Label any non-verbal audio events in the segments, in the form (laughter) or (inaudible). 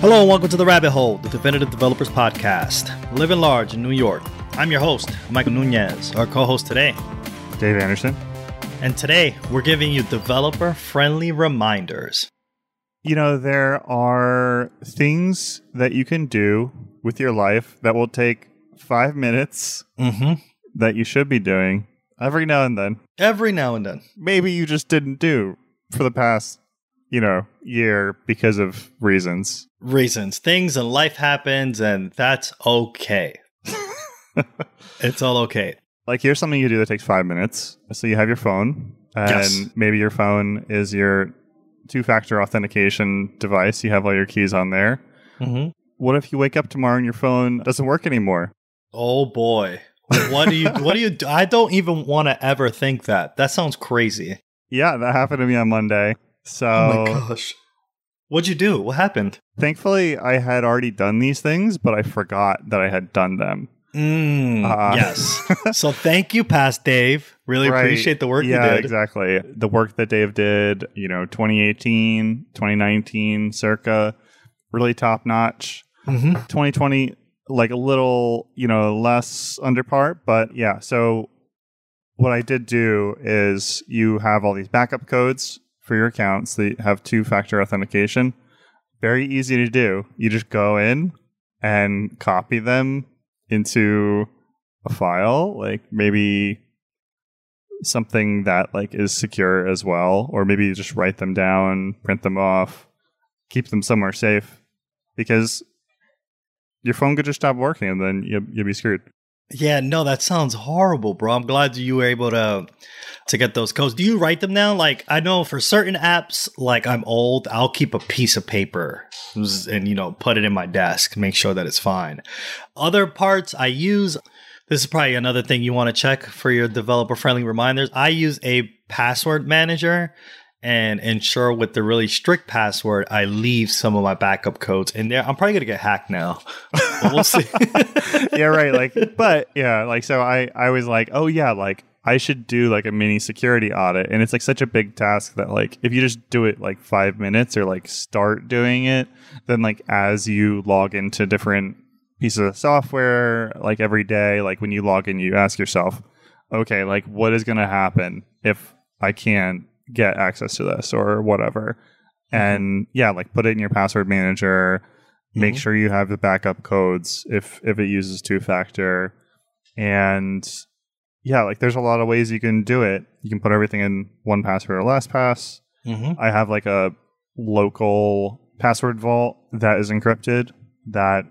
Hello and welcome to the Rabbit Hole, the Definitive Developers Podcast. Living large in New York. I'm your host, Michael Nuñez, our co-host today. Dave Anderson. And today we're giving you developer friendly reminders. You know, there are things that you can do with your life that will take five minutes Mm-hmm. that you should be doing every now and then. Every now and then. Maybe you just didn't do for the past, you know, year because of reasons. Reasons. Things and life happens and that's okay. (laughs) it's all okay. Like here's something you do that takes five minutes. So you have your phone, and Yes. maybe your phone is your two-factor authentication device. You have all your keys on there. Mm-hmm. What if you wake up tomorrow and your phone doesn't work anymore? Oh boy. What do you what do you do? I don't even want to ever think that. That sounds crazy. (laughs) Yeah, that happened to me on Monday. So Oh my gosh. What'd you do? What happened? thankfully, I had already done these things, but I forgot that I had done them. Mm, Uh, (laughs) yes. so thank you, past Dave. Really Right. appreciate the work yeah, you did. exactly. The work that Dave did, you know, 2018, 2019, circa, really top notch. hmm 2020, like a little, you know, less under par, but yeah. So what I did do is you have all these backup codes for your accounts that have two factor authentication. Very easy to do. You just go in and copy them into a file, like maybe something that like is secure as well, or maybe you just write them down, print them off, keep them somewhere safe, because your phone could just stop working and then you'll, you'll be screwed. Yeah, no, that sounds horrible, bro. I'm glad you were able to to get those codes. Do you write them down? Like I know for certain apps, like I'm old, I'll keep a piece of paper and you know put it in my desk, make sure that it's fine. Other parts I use. This is probably another thing you want to check for your developer friendly reminders. I use a password manager and ensure with the really strict password, I leave some of my backup codes in there. I'm probably gonna get hacked now, (laughs) we'll see. (laughs) yeah, right. Like, but yeah, like, so I, I was like, oh yeah, like I should do like a mini security audit. And it's like such a big task that like, if you just do it like five minutes or like start doing it, then like as you log into different pieces of software, like every day, like when you log in, you ask yourself, okay, like what is going to happen if I can't get access to this or whatever? And yeah, like put it in your password manager, make Mhm. sure you have the backup codes if if it uses two factor and yeah like there's a lot of ways you can do it you can put everything in 1Password or LastPass. hmm i have like a local password vault that is encrypted that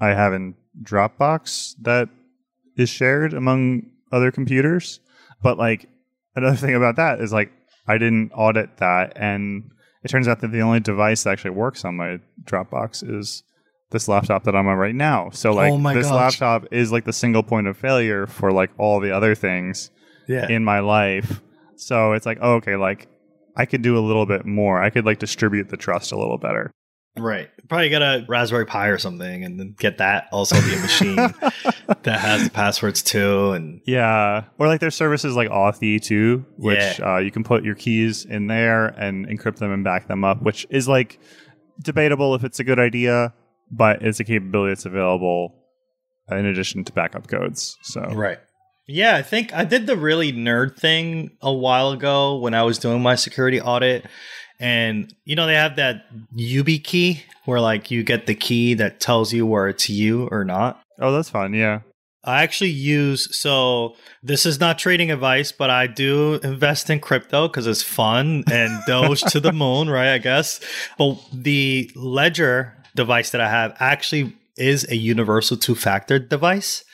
i have in dropbox that is shared among other computers but like another (laughs) thing about that is like i didn't audit that and it turns out that the only device that actually works on my Dropbox is this laptop that I'm on right now. So oh like Oh this gosh. laptop is like the single point of failure for like all the other things Yeah. in my life. So it's like, oh, okay, like I could do a little bit more. I could like distribute the trust a little better. Right. Probably get a Raspberry Pi or something and then get that also be a machine (laughs) that has the passwords too. And Yeah. Or like there's services like Authy too, which Yeah. uh, you can put your keys in there and encrypt them and back them up, which is like debatable if it's a good idea, but it's a capability that's available in addition to backup codes. So right. Yeah, I think I did the really nerd thing a while ago when I was doing my security audit. And you know, they have that YubiKey key where like you get the key that tells you where it's you or not. Oh, that's fun. Yeah. I actually use so this is not trading advice, but I do invest in crypto because it's fun and (laughs) Doge to the moon, right? I guess. But the Ledger device that I have actually is a universal two factor device.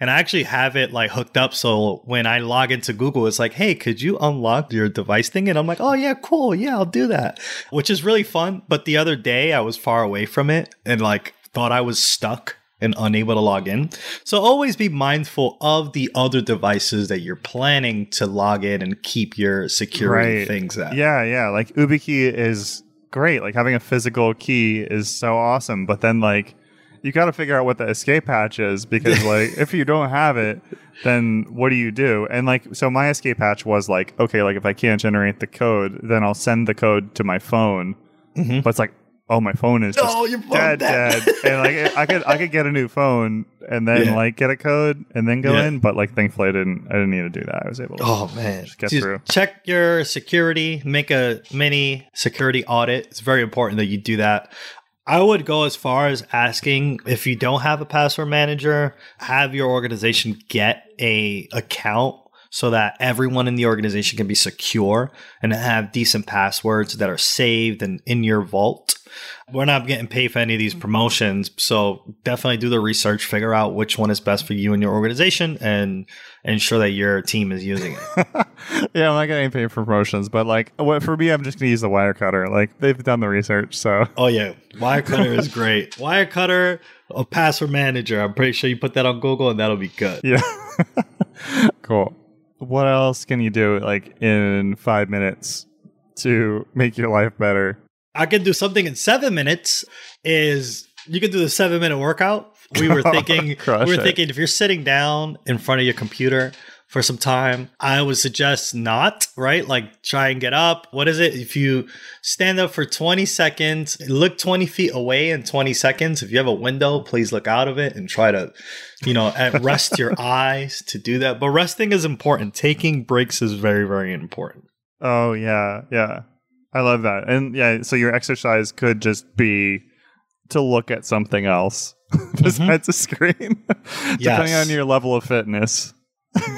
And I actually have it like hooked up. So when I log into Google, it's like, hey, could you unlock your device thing? And I'm like, oh, yeah, cool. Yeah, I'll do that, which is really fun. But the other day I was far away from it and like thought I was stuck and unable to log in. So always be mindful of the other devices that you're planning to log in and keep your security Right. things at. Yeah, yeah. Like YubiKey is great. Like having a physical key is so awesome. But then like you got to figure out what the escape hatch is because (laughs) like if you don't have it, then what do you do? And like so my escape hatch was like okay, like if I can't generate the code, then I'll send the code to my phone. Mhm. But it's like oh my phone is just No, dead, dead. dead, and like I could I could get a new phone and then Yeah. like get a code and then go Yeah. in, but like thankfully I didn't I didn't need to do that. I was able to. Oh man, Just get through. Check your security. Make a mini security audit. It's very important that you do that. I would go as far as asking if you don't have a password manager, have your organization get a account so that everyone in the organization can be secure and have decent passwords that are saved and in your vault. We're not getting paid for any of these promotions, so definitely do the research, figure out which one is best for you and your organization, and ensure that your team is using it. (laughs) yeah, I'm not getting paid for promotions, but like for me, I'm just gonna use the Wirecutter. Like they've done the research, so Oh yeah, Wirecutter is great. (laughs) Wirecutter, a password manager. I'm pretty sure you put that on Google and that'll be good. yeah, (laughs) cool. What else can you do like in five minutes to make your life better? I can do something in seven minutes. Is you can do the seven minute workout. We were (laughs) thinking. We were it. thinking if you're sitting down in front of your computer for some time, I would suggest not. Right, like try and get up. What is it? If you stand up for 20 seconds, look 20 feet away in 20 seconds. If you have a window, please look out of it and try to, you know, rest your (laughs) eyes to do that. But resting is important. Taking breaks is very, very important. Oh yeah, yeah. I love that. And yeah, so your exercise could just be to look at something else (laughs) mm-hmm. besides a screen, (laughs) depending Yes. on your level of fitness.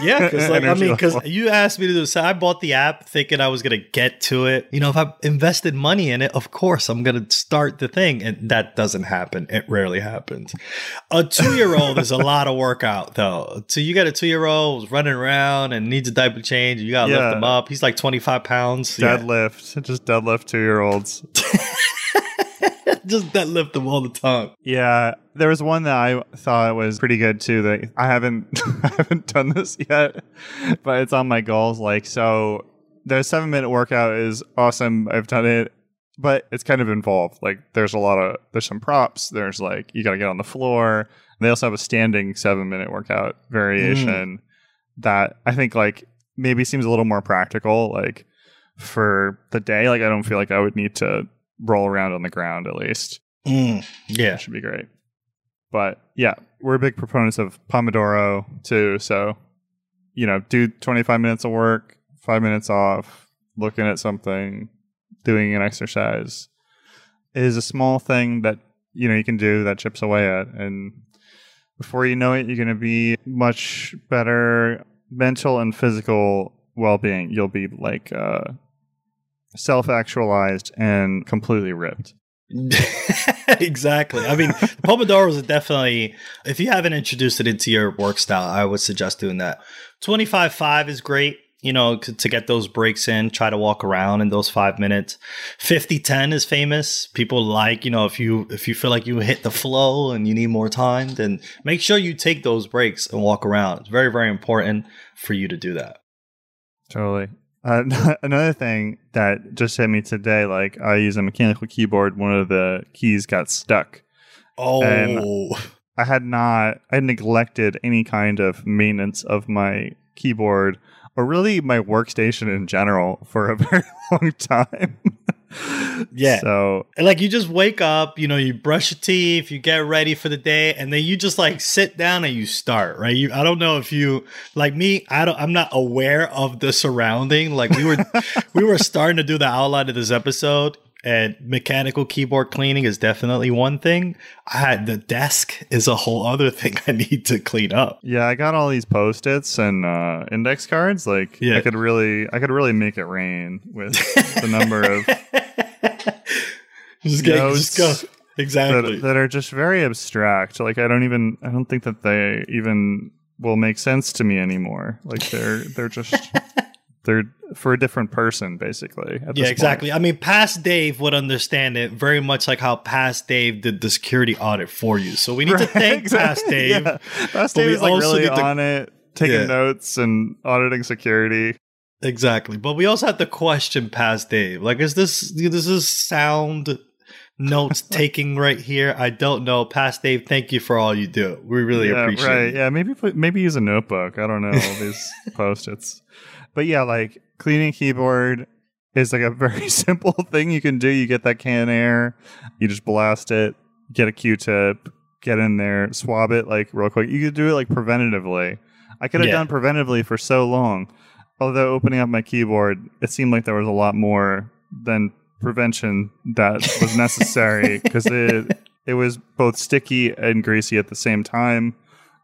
Yeah, because (laughs) like I mean, because you asked me to do this. I bought the app thinking I was gonna get to it. You know, if I invested money in it, of course I'm gonna start the thing, and that doesn't happen. It rarely happens. A two year old is a (laughs) lot of workout though. So you got a two year old who's running around and needs a diaper change. You gotta Yeah. lift him up. He's like 25 pounds. Yeah. Deadlift, just deadlift two year olds. (laughs) (laughs) Just deadlift him all the time. Yeah, there was one that I thought was pretty good too. That I haven't (laughs) I haven't done this yet, but it's on my goals. Like so, the seven minute workout is awesome. I've done it, but it's kind of involved. Like there's a lot of there's some props. There's like you got to get on the floor. They also have a standing seven minute workout variation mm. that I think like maybe seems a little more practical. Like for the day, like I don't feel like I would need to roll around on the ground at least. Mm, yeah. That should be great. But yeah, we're big proponents of Pomodoro too. So, you know, do 25 minutes of work, five minutes off, looking at something, doing an exercise is a small thing that, you know, you can do that chips away at. And before you know it, you're going to be much better mental and physical well being. You'll be like, uh, self actualized and completely ripped. (laughs) exactly. I mean, Pomodoro is definitely, if you haven't introduced it into your work style, I would suggest doing that. 25 5 is great, you know, to, to get those breaks in, try to walk around in those five minutes. 50 10 is famous. People like, you know, if you if you feel like you hit the flow and you need more time, then make sure you take those breaks and walk around. It's very, very important for you to do that. Totally. Uh, (laughs) another thing that just hit me today, like I use a mechanical keyboard, one of the keys got stuck. Oh, And- I had not, I neglected any kind of maintenance of my keyboard or really my workstation in general for a (laughs) very long time. Yeah. So, like you just wake up, you know, you brush your teeth, you get ready for the day, and then you just like sit down and you start, right? You I don't know if you like me, I don't I'm not aware of the surrounding. Like we were (laughs) we were starting to do the outline of this episode. And mechanical keyboard cleaning is definitely one thing. I had the desk is a whole other thing I need to clean up. yeah, I got all these post-its and uh, index cards. Like, Yeah. I could really, I could really make it rain with the number of (laughs) just, Notes just. Exactly. that, that are just very abstract. Like I don't even I don't think that they even will make sense to me anymore. Like they're they're just (laughs) they're for a different person basically. this Yeah, point. exactly. I mean, past Dave would understand it very much like how past Dave did the security audit for you. So we need to (laughs) thank exactly. past Dave. Yeah. Past Dave is like really to- on it, taking Yeah. notes and auditing security. Exactly. But we also have to question past Dave. Like, is this this is sound notes (laughs) taking right here? I don't know. Past Dave, thank you for all you do. We really yeah, appreciate right. it. Yeah, maybe maybe use a notebook. I don't know all these (laughs) post-its, but yeah, like cleaning keyboard is like a very (laughs) simple thing you can do. You get that can air, you just blast it, get a Q-tip, get in there, swab it like real quick. You could do it like preventatively. I could have Yeah. done preventatively for so long. Although opening up my keyboard, it seemed like there was a lot more than prevention that was necessary (laughs) because it it was both sticky and greasy at the same time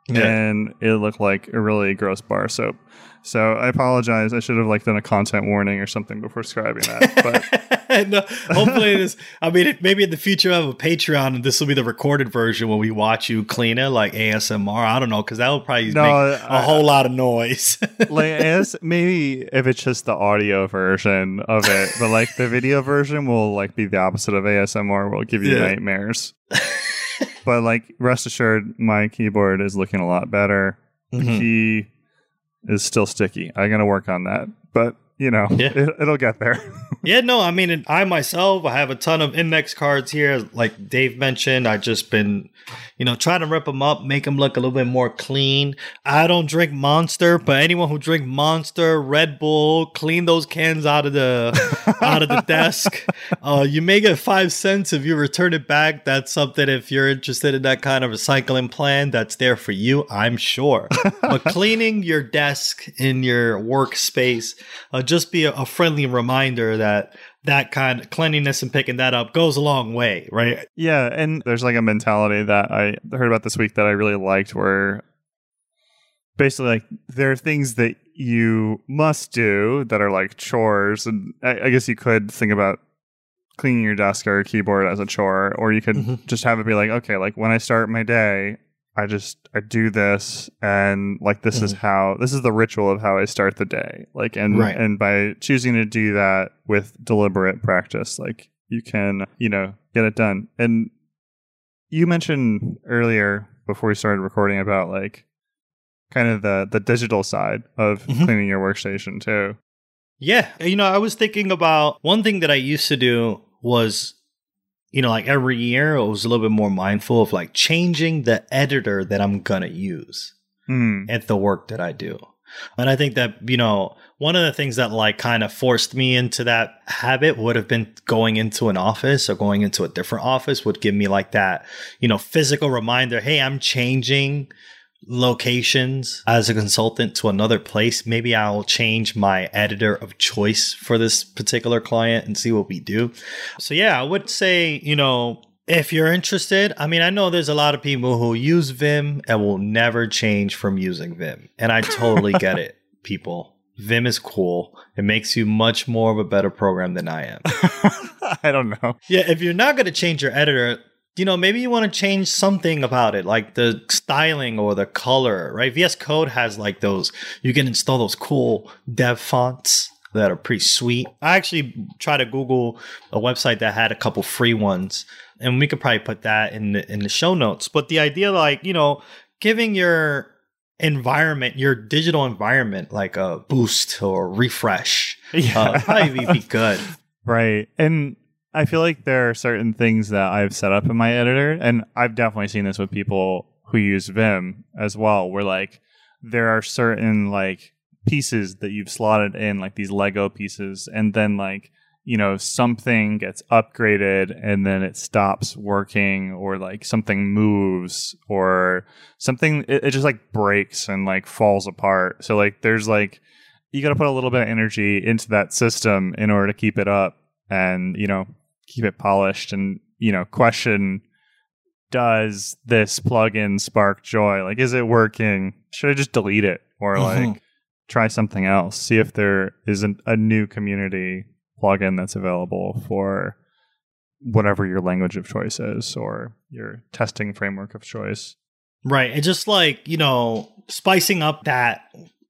and it looked like a really gross bar soap. So I apologize. I should have like done a content warning or something before describing that. But (laughs) (laughs) no, hopefully this. I mean, maybe in the future I have a Patreon, and this will be the recorded version when we watch you clean it, like ASMR. I don't know, because that would probably No, make a I- whole lot of noise. (laughs) like as maybe if it's just the audio version of it, but like the video version will like be the opposite of ASMR. Will give you Yeah. nightmares. (laughs) but like rest assured, my keyboard is looking a lot better. The Mhm. key is still sticky. I'm gonna work on that, but you know, Yeah. it, it'll get there. (laughs) Yeah, no, I mean, I myself, I have a ton of index cards here. Like Dave mentioned, I just been, you know, trying to rip them up, make them look a little bit more clean. I don't drink Monster, but anyone who drink Monster, Red Bull, clean those cans out of the (laughs) out of the desk. Uh, you may get five cents if you return it back. That's something if you're interested in that kind of recycling plan, that's there for you, I'm sure. but (laughs) cleaning your desk in your workspace, uh, just be a, a friendly reminder that that kind of cleanliness and picking that up goes a long way, right? Yeah, and there's like a mentality that I heard about this week that I really liked where basically like there are things that you must do that are like chores and I, I guess you could think about cleaning your desk or your keyboard as a chore or you could Mhm. just have it be like okay like when I start my day I just I do this and like this is Mhm. how this is the ritual of how I start the day like and Right. and by choosing to do that with deliberate practice like you can you know get it done and you mentioned earlier before we started recording about like kind of the the digital side of Mhm. cleaning your workstation too Yeah. You know, I was thinking about one thing that I used to do was, you know, like every year I was a little bit more mindful of like changing the editor that I'm going to use. Hmm. at the work that I do. And I think that, you know, one of the things that like kind of forced me into that habit would have been going into an office or going into a different office would give me like that, you know, physical reminder, hey, I'm changing locations as a consultant to another place. Maybe I'll change my editor of choice for this particular client and see what we do. So yeah, I would say, you know, if you're interested, I mean, I know there's a lot of people who use Vim and will never change from using Vim. And I totally get it, (laughs) people. Vim is cool. It makes you much more of a better program than I am. (laughs) I don't know. Yeah, if you're not going to change your editor, you know, maybe you want to change something about it, like the styling or the color, right? VS Code has like those, you can install those cool dev fonts that are pretty sweet. I actually tried to Google a website that had a couple free ones, and we could probably put that in the, in the show notes. But the idea, like, you know, giving your environment, your digital environment, like a boost or refresh, (laughs) yeah. uh, probably be good. (laughs) Right. And I feel like there are certain things that I've set up in my editor, and I've definitely seen this with people who use Vim as well, where like there are certain like pieces that you've slotted in, like these Lego pieces, and then like you know something gets upgraded and then it stops working or like something moves or something it, it just like breaks and like falls apart. So like there's like you got to put a little bit of energy into that system in order to keep it up and you know keep it polished and you know question does this plugin spark joy like is it working should i just delete it or Mhm. like try something else see if there isn't a new community plugin that's available for whatever your language of choice is or your testing framework of choice Right. And just like, you know, spicing up that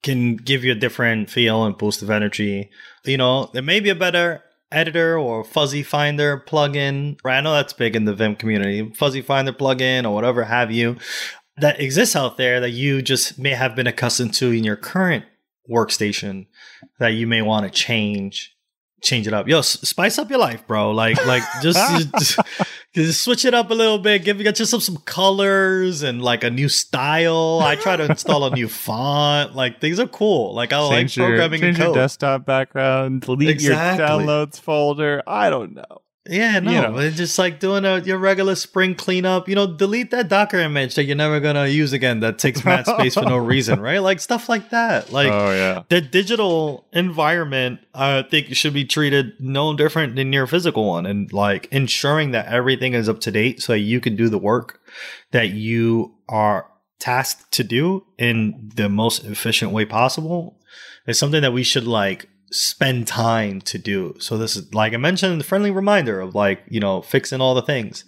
can give you a different feel and boost of energy. You know, there may be a better editor or fuzzy finder plugin. Right. I know that's big in the Vim community. Fuzzy finder plugin or whatever have you that exists out there that you just may have been accustomed to in your current workstation that you may want to change change it up. Yo, spice up your life, bro. Like, like just, (laughs) just Just switch it up a little bit. Give get yourself some some colors and like a new style. I try to install a new (laughs) font. Like these are cool. Like I change like programming your, change and code. your desktop background, delete Exactly. your downloads folder. I don't know. Yeah, no, You know. it's just like doing a your regular spring cleanup. You know, delete that Docker image that you're never gonna use again. That takes (laughs) mad space for no reason, right? Like stuff like that. Like oh yeah. the digital environment, I think, should be treated no different than your physical one, and like ensuring that everything is up to date so that you can do the work that you are tasked to do in the most efficient way possible is something that we should like spend time to do. So this is like I mentioned, the friendly reminder of like, you know, fixing all the things.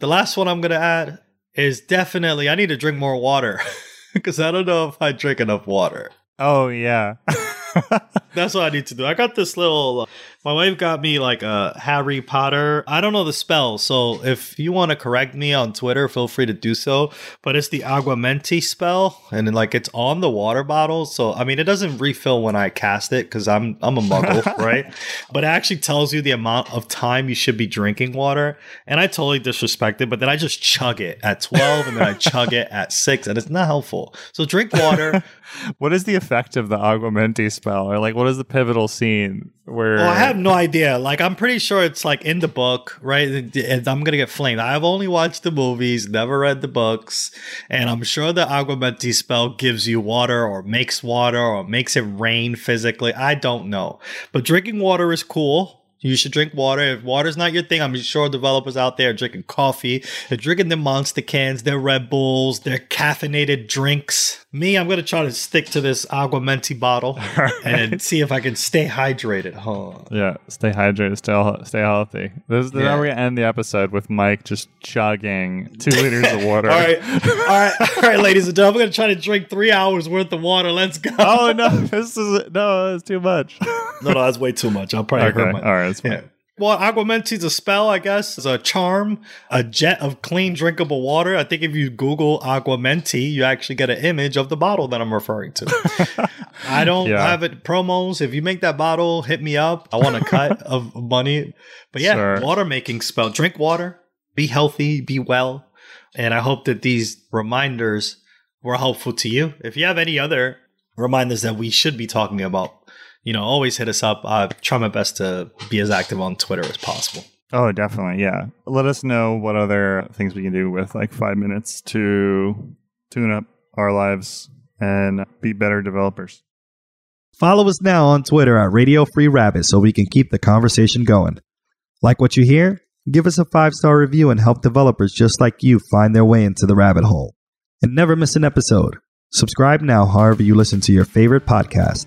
The last one I'm gonna add is definitely I need to drink more water. (laughs) Because I don't know if I drink enough water. Oh yeah. (laughs) That's what I need to do. I got this little. My wife got me like a Harry Potter. I don't know the spell, so if you want to correct me on Twitter, feel free to do so. But it's the Aguamenti spell, and then like it's on the water bottle. So I mean, it doesn't refill when I cast it because I'm I'm a Muggle, (laughs) right? But it actually tells you the amount of time you should be drinking water. And I totally disrespect it, but then I just chug it at twelve, and then I chug it at six, and it's not helpful. So drink water. (laughs) what is the effect of the Aguamenti spell, or like what is the pivotal scene where? Well, have no idea. Like, I'm pretty sure it's like in the book, right? And I'm gonna get flamed. I've only watched the movies, never read the books, and I'm sure the Aguamenti spell gives you water, or makes water, or makes it rain physically. I don't know, but drinking water is cool. You should drink water. If water's not your thing, I'm sure developers out there are drinking coffee. They're drinking their monster cans, their Red Bulls, their caffeinated drinks. Me, I'm gonna try to stick to this Aguamenti bottle (laughs) and see if I can stay hydrated. Huh. Yeah, stay hydrated, stay stay healthy. This is Yeah. now we're gonna end the episode with Mike just chugging two liters of water. All right, all right, all right, ladies and gentlemen. I'm gonna try to drink three hours worth of water. Let's go. Oh no, this is no, it's too much. (laughs) no, no, that's way too much. I'll probably okay, hurt my. all right, it's fine. Yeah. Well, Aguamenti's a spell, I guess. It's a charm, a jet of clean, drinkable water. I think if you Google Aguamenti, you actually get an image of the bottle that I'm referring to. (laughs) I don't Yeah. have it promos. If you make that bottle, hit me up. I want a cut (laughs) of money. But yeah, Sure. water making spell. Drink water, be healthy, be well. And I hope that these reminders were helpful to you. If you have any other reminders that we should be talking about, you know, always hit us up. I try my best to be as active on Twitter as possible. Oh, definitely. Yeah. Let us know what other things we can do with like five minutes to tune up our lives and be better developers. Follow us now on Twitter at Radio Free Rabbit so we can keep the conversation going. Like what you hear? Give us a five star review and help developers just like you find their way into the rabbit hole. And never miss an episode. Subscribe now, however, you listen to your favorite podcast.